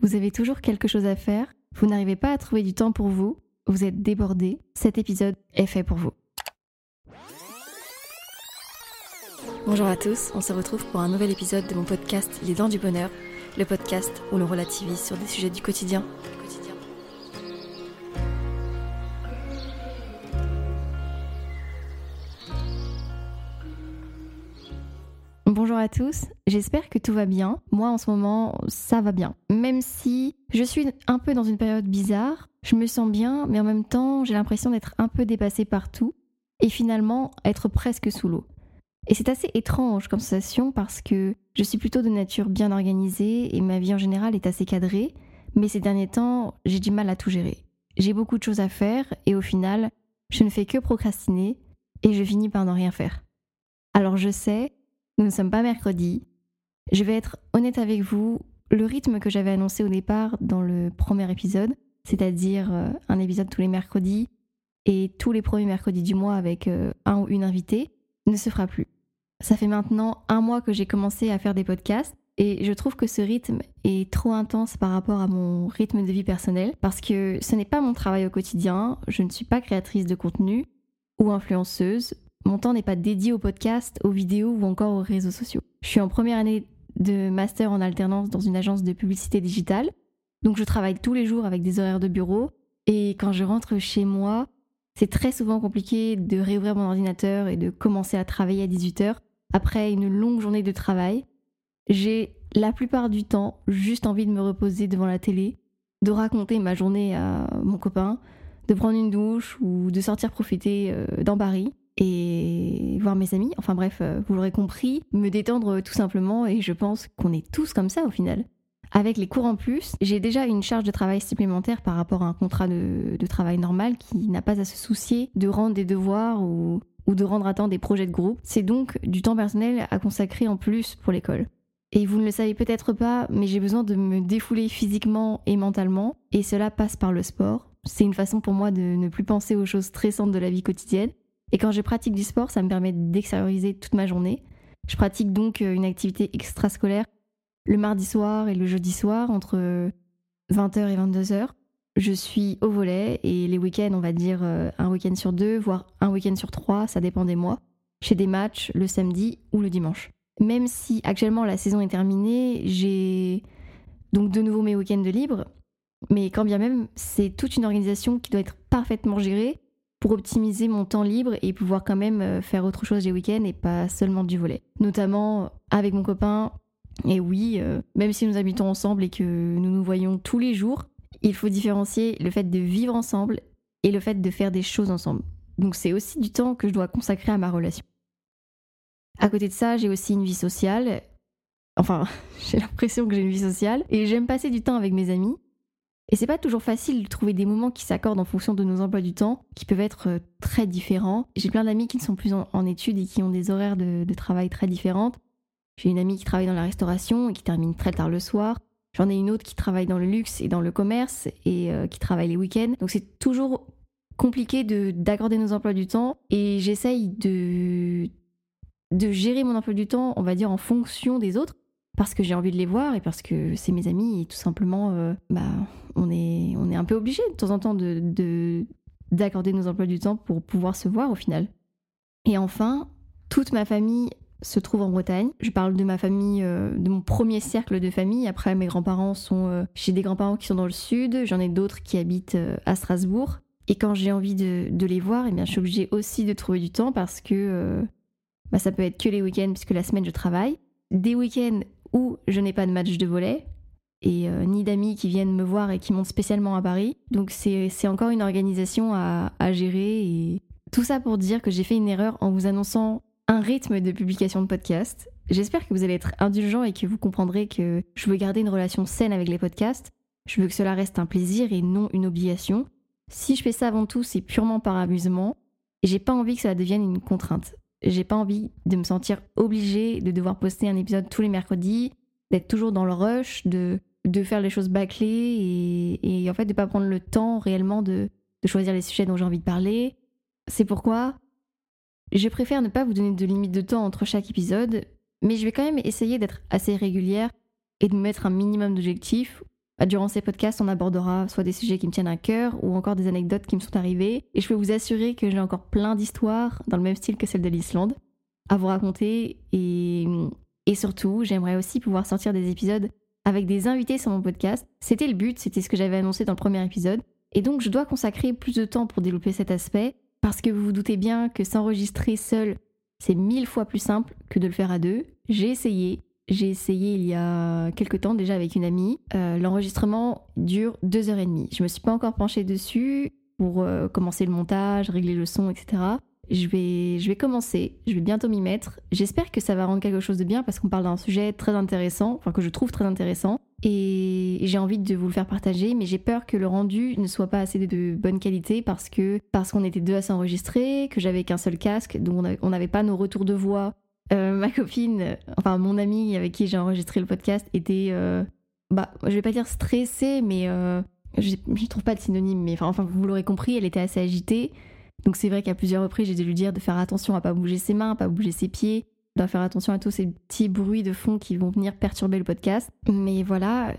Vous avez toujours quelque chose à faire, vous n'arrivez pas à trouver du temps pour vous, vous êtes débordé, cet épisode est fait pour vous. Bonjour à tous, on se retrouve pour un nouvel épisode de mon podcast Les Dents du Bonheur, le podcast où l'on relativise sur des sujets du quotidien. Bonjour tous, j'espère que tout va bien. Moi en ce moment, ça va bien. Même si je suis un peu dans une période bizarre, je me sens bien, mais en même temps, j'ai l'impression d'être un peu dépassée partout et finalement être presque sous l'eau. Et c'est assez étrange comme sensation parce que je suis plutôt de nature bien organisée et ma vie en général est assez cadrée, mais ces derniers temps, j'ai du mal à tout gérer. J'ai beaucoup de choses à faire et au final, je ne fais que procrastiner et je finis par ne rien faire. Alors je sais, nous ne sommes pas mercredi. Je vais être honnête avec vous, le rythme que j'avais annoncé au départ dans le premier épisode, c'est-à-dire euh, un épisode tous les mercredis et tous les premiers mercredis du mois avec euh, un ou une invitée, ne se fera plus. Ça fait maintenant un mois que j'ai commencé à faire des podcasts et je trouve que ce rythme est trop intense par rapport à mon rythme de vie personnel parce que ce n'est pas mon travail au quotidien, je ne suis pas créatrice de contenu ou influenceuse, mon temps n'est pas dédié au podcast, aux vidéos ou encore aux réseaux sociaux. Je suis en première année de master en alternance dans une agence de publicité digitale, donc je travaille tous les jours avec des horaires de bureau. Et quand je rentre chez moi, c'est très souvent compliqué de réouvrir mon ordinateur et de commencer à travailler à 18h après une longue journée de travail, j'ai la plupart du temps juste envie de me reposer devant la télé, de raconter ma journée à mon copain, de prendre une douche ou de sortir profiter euh, dans Paris et voir mes amis. Enfin bref, euh, vous l'aurez compris, me détendre tout simplement et je pense qu'on est tous comme ça au final. Avec les cours en plus, j'ai déjà une charge de travail supplémentaire par rapport à un contrat de, de travail normal qui n'a pas à se soucier de rendre des devoirs ou ou de rendre à temps des projets de groupe. C'est donc du temps personnel à consacrer en plus pour l'école. Et vous ne le savez peut-être pas, mais j'ai besoin de me défouler physiquement et mentalement, et cela passe par le sport. C'est une façon pour moi de ne plus penser aux choses stressantes de la vie quotidienne. Et quand je pratique du sport, ça me permet d'extérioriser toute ma journée. Je pratique donc euh, une activité extrascolaire le mardi soir et le jeudi soir entre 20h et 22h je suis au volet et les week-ends, on va dire euh, un week-end sur deux, voire un week-end sur trois, ça dépend des mois. J'ai des matchs le samedi ou le dimanche. Même si actuellement la saison est terminée, j'ai donc de nouveau mes week-ends de libre. Mais quand bien même, c'est toute une organisation qui doit être parfaitement gérée pour optimiser mon temps libre et pouvoir quand même euh, faire autre chose les week-ends et pas seulement du volet. Notamment avec mon copain. Et oui, euh, même si nous habitons ensemble et que nous nous voyons tous les jours, il faut différencier le fait de vivre ensemble et le fait de faire des choses ensemble. Donc c'est aussi du temps que je dois consacrer à ma relation. À côté de ça, j'ai aussi une vie sociale. Enfin, j'ai l'impression que j'ai une vie sociale et j'aime passer du temps avec mes amis. Et c'est pas toujours facile de trouver des moments qui s'accordent en fonction de nos emplois du temps, qui peuvent être euh, très différents. J'ai plein d'amis qui ne sont plus en, études et qui ont des horaires de, travail très différentes. J'ai une amie qui travaille dans la restauration et qui termine très tard le soir. J'en ai une autre qui travaille dans le luxe et dans le commerce et euh, qui travaille les week-ends. Donc c'est toujours compliqué d'accorder nos emplois du temps et j'essaye de, de gérer mon emploi du temps, on va dire, en fonction des autres parce que j'ai envie de les voir et parce que c'est mes amis et tout simplement, euh, bah, on, est, on est un peu obligé de temps en temps de, d'accorder nos emplois du temps pour pouvoir se voir au final. Et enfin, toute ma famille se trouve en Bretagne. Je parle de ma famille, euh, de mon premier cercle de famille. Après, mes grands-parents sont euh, des grands-parents qui sont dans le sud. J'en ai d'autres qui habitent euh, à Strasbourg. Et quand j'ai envie de, les voir, eh bien, je suis obligée aussi de trouver du temps parce que bah, ça peut être que les week-ends puisque la semaine je travaille. Des week-ends où je n'ai pas de match de volet et ni d'amis qui viennent me voir et qui montent spécialement à Paris. Donc c'est encore une organisation à, à gérer et tout ça pour dire que j'ai fait une erreur en vous annonçant un rythme de publication de podcast. J'espère que vous allez être indulgent et que vous comprendrez que je veux garder une relation saine avec les podcasts. Je veux que cela reste un plaisir et non une obligation. Si je fais ça avant tout, c'est purement par amusement. Et j'ai pas envie que cela devienne une contrainte. J'ai pas envie de me sentir obligée de devoir poster un épisode tous les mercredis, d'être toujours dans le rush, de, de faire les choses bâclées et, et en fait de pas prendre le temps réellement de, de choisir les sujets dont j'ai envie de parler. C'est pourquoi je préfère ne pas vous donner de limite de temps entre chaque épisode, mais je vais quand même essayer d'être assez régulière et de me mettre un minimum d'objectifs durant ces podcasts, on abordera soit des sujets qui me tiennent à cœur ou encore des anecdotes qui me sont arrivées. Et je peux vous assurer que j'ai encore plein d'histoires dans le même style que celle de l'Islande à vous raconter. Et, et surtout, j'aimerais aussi pouvoir sortir des épisodes avec des invités sur mon podcast. C'était le but, c'était ce que j'avais annoncé dans le premier épisode. Et donc, je dois consacrer plus de temps pour développer cet aspect parce que vous vous doutez bien que s'enregistrer seul, c'est mille fois plus simple que de le faire à deux. J'ai essayé, j'ai essayé il y a quelques temps déjà avec une amie. Euh, l'enregistrement dure deux heures et demie. Je me suis pas encore penchée dessus pour euh, commencer le montage, régler le son, etc. Je vais, je vais commencer, je vais bientôt m'y mettre. J'espère que ça va rendre quelque chose de bien parce qu'on parle d'un sujet très intéressant, enfin que je trouve très intéressant. Et j'ai envie de vous le faire partager, mais j'ai peur que le rendu ne soit pas assez de bonne qualité parce que parce qu'on était deux à s'enregistrer, que j'avais qu'un seul casque, donc on n'avait pas nos retours de voix euh, ma copine, enfin mon amie avec qui j'ai enregistré le podcast était, euh, bah, je vais pas dire stressée, mais euh, je, je trouve pas de synonyme, mais enfin, vous l'aurez compris, elle était assez agitée. Donc c'est vrai qu'à plusieurs reprises, j'ai dû lui dire de faire attention à pas bouger ses mains, à pas bouger ses pieds, de faire attention à tous ces petits bruits de fond qui vont venir perturber le podcast. Mais voilà,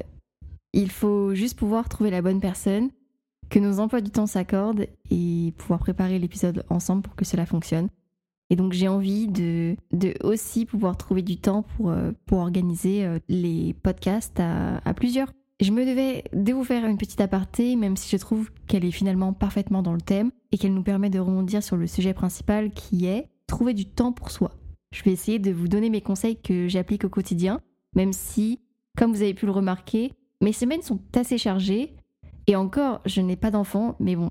il faut juste pouvoir trouver la bonne personne, que nos emplois du temps s'accordent et pouvoir préparer l'épisode ensemble pour que cela fonctionne. Et donc j'ai envie de, de, aussi pouvoir trouver du temps pour, euh, pour organiser euh, les podcasts à, à, plusieurs. Je me devais de vous faire une petite aparté, même si je trouve qu'elle est finalement parfaitement dans le thème et qu'elle nous permet de rebondir sur le sujet principal qui est trouver du temps pour soi. Je vais essayer de vous donner mes conseils que j'applique au quotidien, même si, comme vous avez pu le remarquer, mes semaines sont assez chargées. Et encore, je n'ai pas d'enfant, mais bon,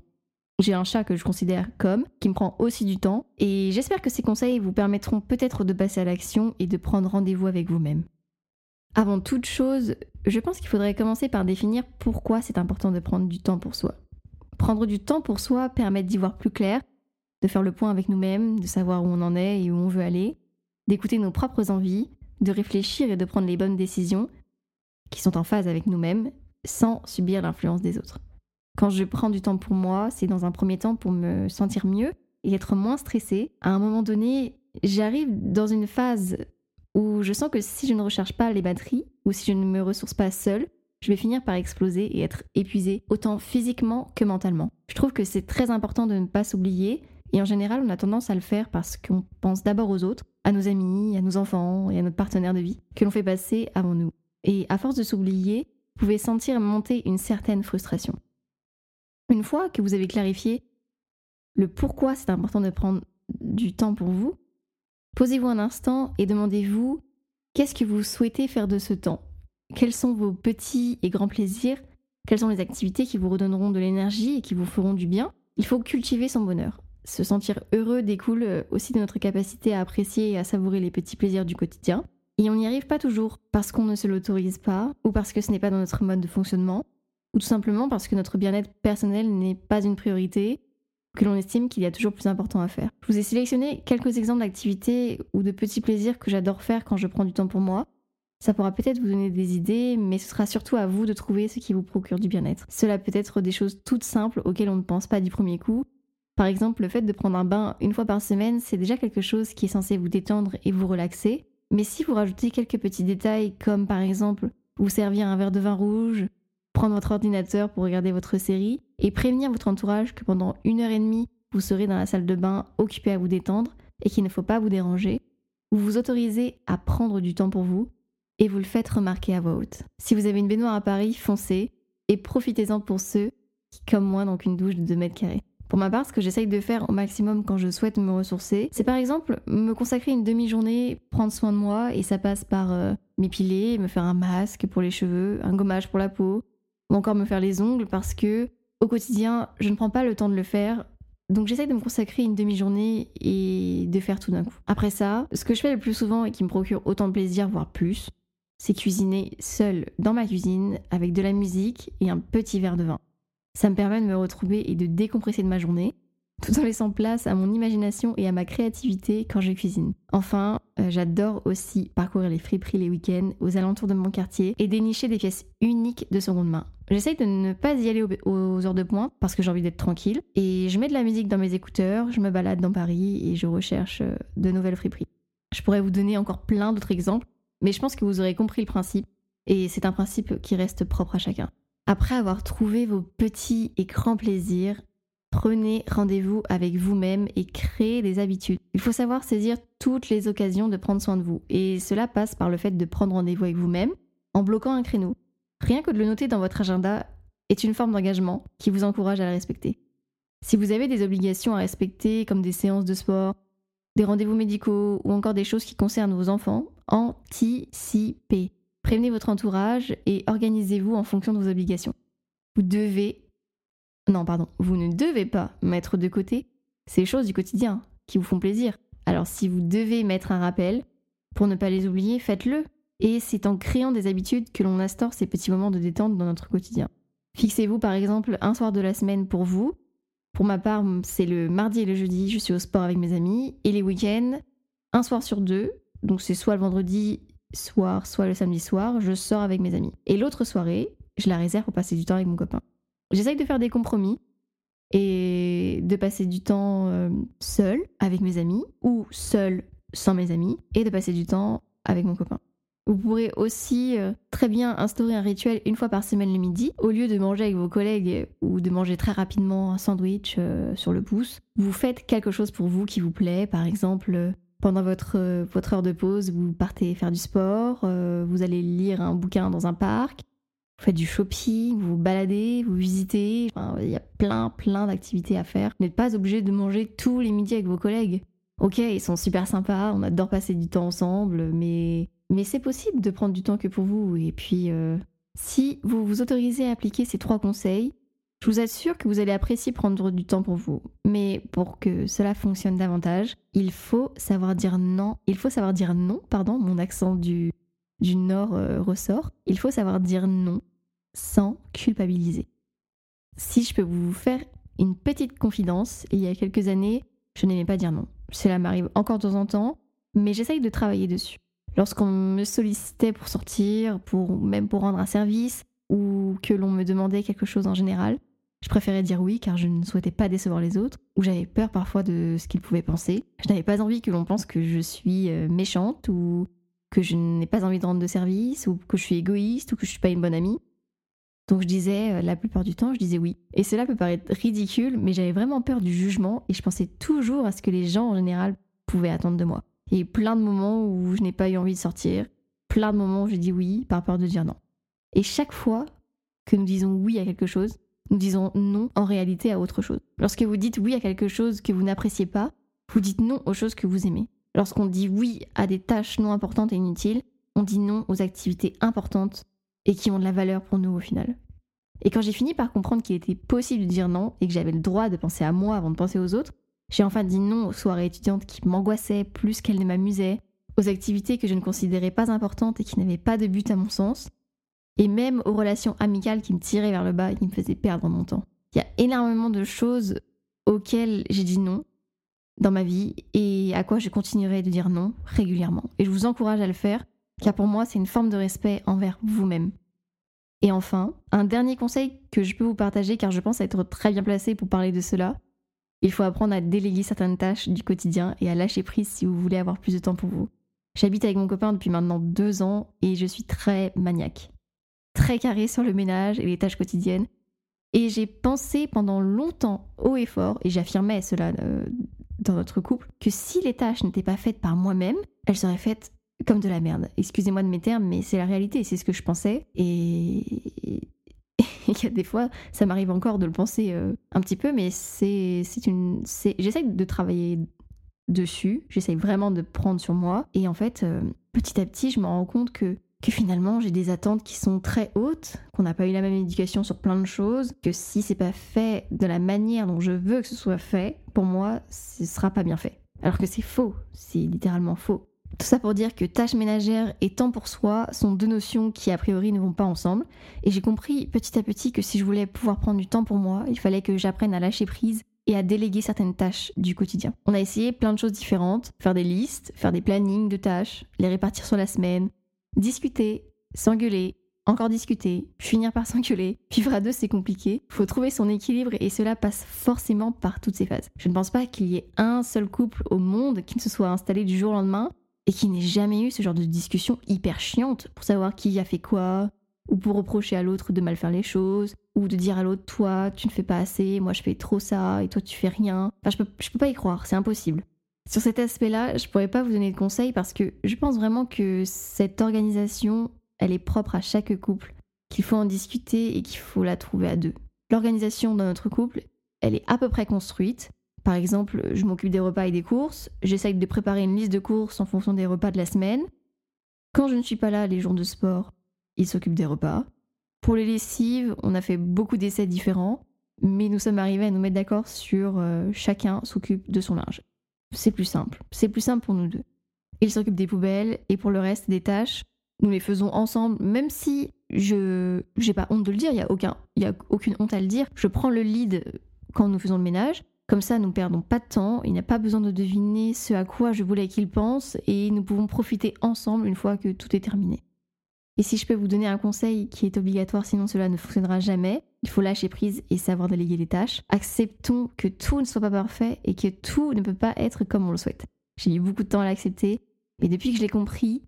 j'ai un chat que je considère comme, qui me prend aussi du temps, et j'espère que ces conseils vous permettront peut-être de passer à l'action et de prendre rendez-vous avec vous-même. Avant toute chose, je pense qu'il faudrait commencer par définir pourquoi c'est important de prendre du temps pour soi. Prendre du temps pour soi permet d'y voir plus clair, de faire le point avec nous-mêmes, de savoir où on en est et où on veut aller, d'écouter nos propres envies, de réfléchir et de prendre les bonnes décisions qui sont en phase avec nous-mêmes sans subir l'influence des autres. Quand je prends du temps pour moi, c'est dans un premier temps pour me sentir mieux et être moins stressée. À un moment donné, j'arrive dans une phase où je sens que si je ne recharge pas les batteries ou si je ne me ressource pas seule, je vais finir par exploser et être épuisée, autant physiquement que mentalement. Je trouve que c'est très important de ne pas s'oublier, et en général, on a tendance à le faire parce qu'on pense d'abord aux autres, à nos amis, à nos enfants et à notre partenaire de vie, que l'on fait passer avant nous. Et à force de s'oublier, vous pouvez sentir monter une certaine frustration. Une fois que vous avez clarifié le pourquoi c'est important de prendre du temps pour vous, posez-vous un instant et demandez-vous qu'est-ce que vous souhaitez faire de ce temps? Quels sont vos petits et grands plaisirs? Quelles sont les activités qui vous redonneront de l'énergie et qui vous feront du bien? Il faut cultiver son bonheur. Se sentir heureux découle aussi de notre capacité à apprécier et à savourer les petits plaisirs du quotidien. Et on n'y arrive pas toujours parce qu'on ne se l'autorise pas ou parce que ce n'est pas dans notre mode de fonctionnement ou tout simplement parce que notre bien-être personnel n'est pas une priorité, que l'on estime qu'il y a toujours plus important à faire. Je vous ai sélectionné quelques exemples d'activités ou de petits plaisirs que j'adore faire quand je prends du temps pour moi. Ça pourra peut-être vous donner des idées, mais ce sera surtout à vous de trouver ce qui vous procure du bien-être. Cela peut être des choses toutes simples auxquelles on ne pense pas du premier coup. Par exemple, le fait de prendre un bain une fois par semaine, c'est déjà quelque chose qui est censé vous détendre et vous relaxer. Mais si vous rajoutez quelques petits détails, comme par exemple vous servir un verre de vin rouge, prendre votre ordinateur pour regarder votre série et prévenir votre entourage que pendant une heure et demie, vous serez dans la salle de bain occupé à vous détendre et qu'il ne faut pas vous déranger. Vous vous autorisez à prendre du temps pour vous et vous le faites remarquer à voix haute. Si vous avez une baignoire à Paris, foncez et profitez-en pour ceux qui, comme moi, n'ont qu'une douche de 2 mètres carrés. Pour ma part, ce que j'essaye de faire au maximum quand je souhaite me ressourcer, c'est par exemple me consacrer une demi-journée, prendre soin de moi, et ça passe par euh, m'épiler, me faire un masque pour les cheveux, un gommage pour la peau, ou encore me faire les ongles parce que au quotidien, je ne prends pas le temps de le faire. Donc j'essaye de me consacrer une demi-journée et de faire tout d'un coup. Après ça, ce que je fais le plus souvent et qui me procure autant de plaisir, voire plus, c'est cuisiner seule dans ma cuisine avec de la musique et un petit verre de vin. Ça me permet de me retrouver et de décompresser de ma journée tout en laissant place à mon imagination et à ma créativité quand je cuisine. Enfin, euh, j'adore aussi parcourir les friperies les week-ends aux alentours de mon quartier et dénicher des pièces uniques de seconde main. J'essaye de ne pas y aller aux, heures de pointe parce que j'ai envie d'être tranquille et je mets de la musique dans mes écouteurs, je me balade dans Paris et je recherche euh, de nouvelles friperies. Je pourrais vous donner encore plein d'autres exemples, mais je pense que vous aurez compris le principe et c'est un principe qui reste propre à chacun. Après avoir trouvé vos petits et grands plaisirs, prenez rendez-vous avec vous-même et créez des habitudes. Il faut savoir saisir toutes les occasions de prendre soin de vous. Et cela passe par le fait de prendre rendez-vous avec vous-même en bloquant un créneau. Rien que de le noter dans votre agenda est une forme d'engagement qui vous encourage à la respecter. Si vous avez des obligations à respecter, comme des séances de sport, des rendez-vous médicaux ou encore des choses qui concernent vos enfants, anticipez. Prévenez votre entourage et organisez-vous en fonction de vos obligations. Vous devez... Non, pardon, vous ne devez pas mettre de côté ces choses du quotidien qui vous font plaisir. Alors si vous devez mettre un rappel, pour ne pas les oublier, faites-le. Et c'est en créant des habitudes que l'on instaure ces petits moments de détente dans notre quotidien. Fixez-vous par exemple un soir de la semaine pour vous. Pour ma part, c'est le mardi et le jeudi, je suis au sport avec mes amis. Et les week-ends, un soir sur deux, donc c'est soit le vendredi soir, soit le samedi soir, je sors avec mes amis. Et l'autre soirée, je la réserve pour passer du temps avec mon copain. J'essaye de faire des compromis et de passer du temps euh, seul avec mes amis ou seul sans mes amis et de passer du temps avec mon copain. Vous pourrez aussi euh, très bien instaurer un rituel une fois par semaine le midi. Au lieu de manger avec vos collègues ou de manger très rapidement un sandwich euh, sur le pouce, vous faites quelque chose pour vous qui vous plaît. Par exemple, pendant votre, votre heure de pause, vous partez faire du sport, vous allez lire un bouquin dans un parc, vous faites du shopping, vous vous baladez, vous visitez. il y a plein, plein d'activités à faire. Vous n'êtes pas obligé de manger tous les midis avec vos collègues. Ok, ils sont super sympas, on adore passer du temps ensemble, mais c'est possible de prendre du temps que pour vous. Et puis, euh, si vous vous autorisez à appliquer ces trois conseils, je vous assure que vous allez apprécier prendre du temps pour vous. Mais pour que cela fonctionne davantage, il faut savoir dire non. Il faut savoir dire non, pardon, mon accent du, du Nord euh, ressort. Il faut savoir dire non sans culpabiliser. Si je peux vous faire une petite confidence, il y a quelques années, je n'aimais pas dire non. Cela m'arrive encore de temps en temps, mais j'essaye de travailler dessus. Lorsqu'on me sollicitait pour sortir, pour même pour rendre un service, ou que l'on me demandait quelque chose en général, je préférais dire oui car je ne souhaitais pas décevoir les autres, ou j'avais peur parfois de ce qu'ils pouvaient penser. Je n'avais pas envie que l'on pense que je suis euh, méchante, ou que je n'ai pas envie de rendre de service, ou que je suis égoïste, ou que je suis pas une bonne amie. Donc je disais, euh, la plupart du temps, je disais oui. Et cela peut paraître ridicule, mais j'avais vraiment peur du jugement et je pensais toujours à ce que les gens en général pouvaient attendre de moi. Eu plein de moments où je n'ai pas eu envie de sortir, plein de moments où j'ai dit oui par peur de dire non. Et chaque fois que nous disons oui à quelque chose, nous disons non en réalité à autre chose. Lorsque vous dites oui à quelque chose que vous n'appréciez pas, vous dites non aux choses que vous aimez. Lorsqu'on dit oui à des tâches non importantes et inutiles, on dit non aux activités importantes et qui ont de la valeur pour nous au final. Et quand j'ai fini par comprendre qu'il était possible de dire non et que j'avais le droit de penser à moi avant de penser aux autres, j'ai enfin dit non aux soirées étudiantes qui m'angoissaient plus qu'elles ne m'amusaient, aux activités que je ne considérais pas importantes et qui n'avaient pas de but à mon sens, et même aux relations amicales qui me tiraient vers le bas et qui me faisaient perdre mon temps. Il y a énormément de choses auxquelles j'ai dit non dans ma vie et à quoi je continuerai de dire non régulièrement. Et je vous encourage à le faire, car pour moi c'est une forme de respect envers vous-même. Et enfin, un dernier conseil que je peux vous partager, car je pense être très bien placé pour parler de cela, il faut apprendre à déléguer certaines tâches du quotidien et à lâcher prise si vous voulez avoir plus de temps pour vous. J'habite avec mon copain depuis maintenant deux ans et je suis très maniaque. Très carré sur le ménage et les tâches quotidiennes. Et j'ai pensé pendant longtemps, haut et fort, et j'affirmais cela euh, dans notre couple, que si les tâches n'étaient pas faites par moi-même, elles seraient faites comme de la merde. Excusez-moi de mes termes, mais c'est la réalité, c'est ce que je pensais. Et il y a des fois, ça m'arrive encore de le penser euh, un petit peu, mais c'est une. J'essaye de travailler dessus, j'essaye vraiment de prendre sur moi. Et en fait, euh, petit à petit, je me rends compte que, que finalement, j'ai des attentes qui sont très hautes, qu'on n'a pas eu la même éducation sur plein de choses, que si c'est pas fait de la manière dont je veux que ce soit fait, pour moi, ce sera pas bien fait. Alors que c'est faux, c'est littéralement faux. Tout ça pour dire que tâche ménagère et temps pour soi sont deux notions qui a priori ne vont pas ensemble. Et j'ai compris petit à petit que si je voulais pouvoir prendre du temps pour moi, il fallait que j'apprenne à lâcher prise et à déléguer certaines tâches du quotidien. On a essayé plein de choses différentes, faire des listes, faire des plannings de tâches, les répartir sur la semaine, discuter, s'engueuler, encore discuter, finir par s'engueuler. Vivre à deux, c'est compliqué. Faut trouver son équilibre et cela passe forcément par toutes ces phases. Je ne pense pas qu'il y ait un seul couple au monde qui ne se soit installé du jour au lendemain et qui n'ait jamais eu ce genre de discussion hyper chiante pour savoir qui a fait quoi, ou pour reprocher à l'autre de mal faire les choses, ou de dire à l'autre toi tu ne fais pas assez, moi je fais trop ça et toi tu fais rien. Enfin, je peux, je peux pas y croire, c'est impossible. Sur cet aspect-là, je pourrais pas vous donner de conseils parce que je pense vraiment que cette organisation, elle est propre à chaque couple, qu'il faut en discuter et qu'il faut la trouver à deux. L'organisation dans notre couple, elle est à peu près construite. Par exemple, je m'occupe des repas et des courses, j'essaye de préparer une liste de courses en fonction des repas de la semaine. Quand je ne suis pas là les jours de sport, il s'occupe des repas. Pour les lessives, on a fait beaucoup d'essais différents, mais nous sommes arrivés à nous mettre d'accord sur euh, chacun s'occupe de son linge. C'est plus simple, c'est plus simple pour nous deux. Il s'occupe des poubelles et pour le reste des tâches, nous les faisons ensemble, même si je j'ai pas honte de le dire, il y a aucun a aucune honte à le dire. Je prends le lead quand nous faisons le ménage. Comme ça, nous perdons pas de temps, il n'y a pas besoin de deviner ce à quoi je voulais qu'il pense et nous pouvons profiter ensemble une fois que tout est terminé. Et si je peux vous donner un conseil qui est obligatoire, sinon cela ne fonctionnera jamais, il faut lâcher prise et savoir déléguer les tâches. Acceptons que tout ne soit pas parfait et que tout ne peut pas être comme on le souhaite. J'ai eu beaucoup de temps à l'accepter, mais depuis que je l'ai compris,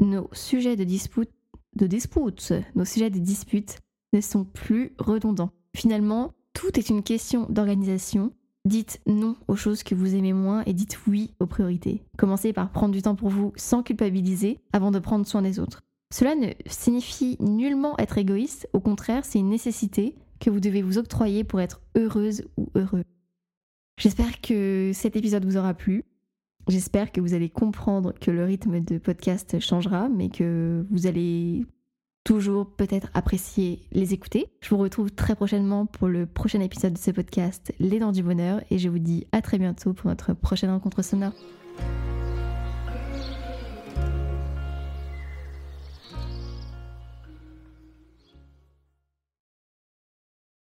nos sujets de dispute, de dispute, nos sujets de dispute ne sont plus redondants. Finalement, tout est une question d'organisation. Dites non aux choses que vous aimez moins et dites oui aux priorités. Commencez par prendre du temps pour vous sans culpabiliser avant de prendre soin des autres. Cela ne signifie nullement être égoïste, au contraire, c'est une nécessité que vous devez vous octroyer pour être heureuse ou heureux. J'espère que cet épisode vous aura plu. J'espère que vous allez comprendre que le rythme de podcast changera, mais que vous allez toujours peut-être apprécier les écouter. Je vous retrouve très prochainement pour le prochain épisode de ce podcast, Les Dents du Bonheur, et je vous dis à très bientôt pour notre prochaine rencontre sonore.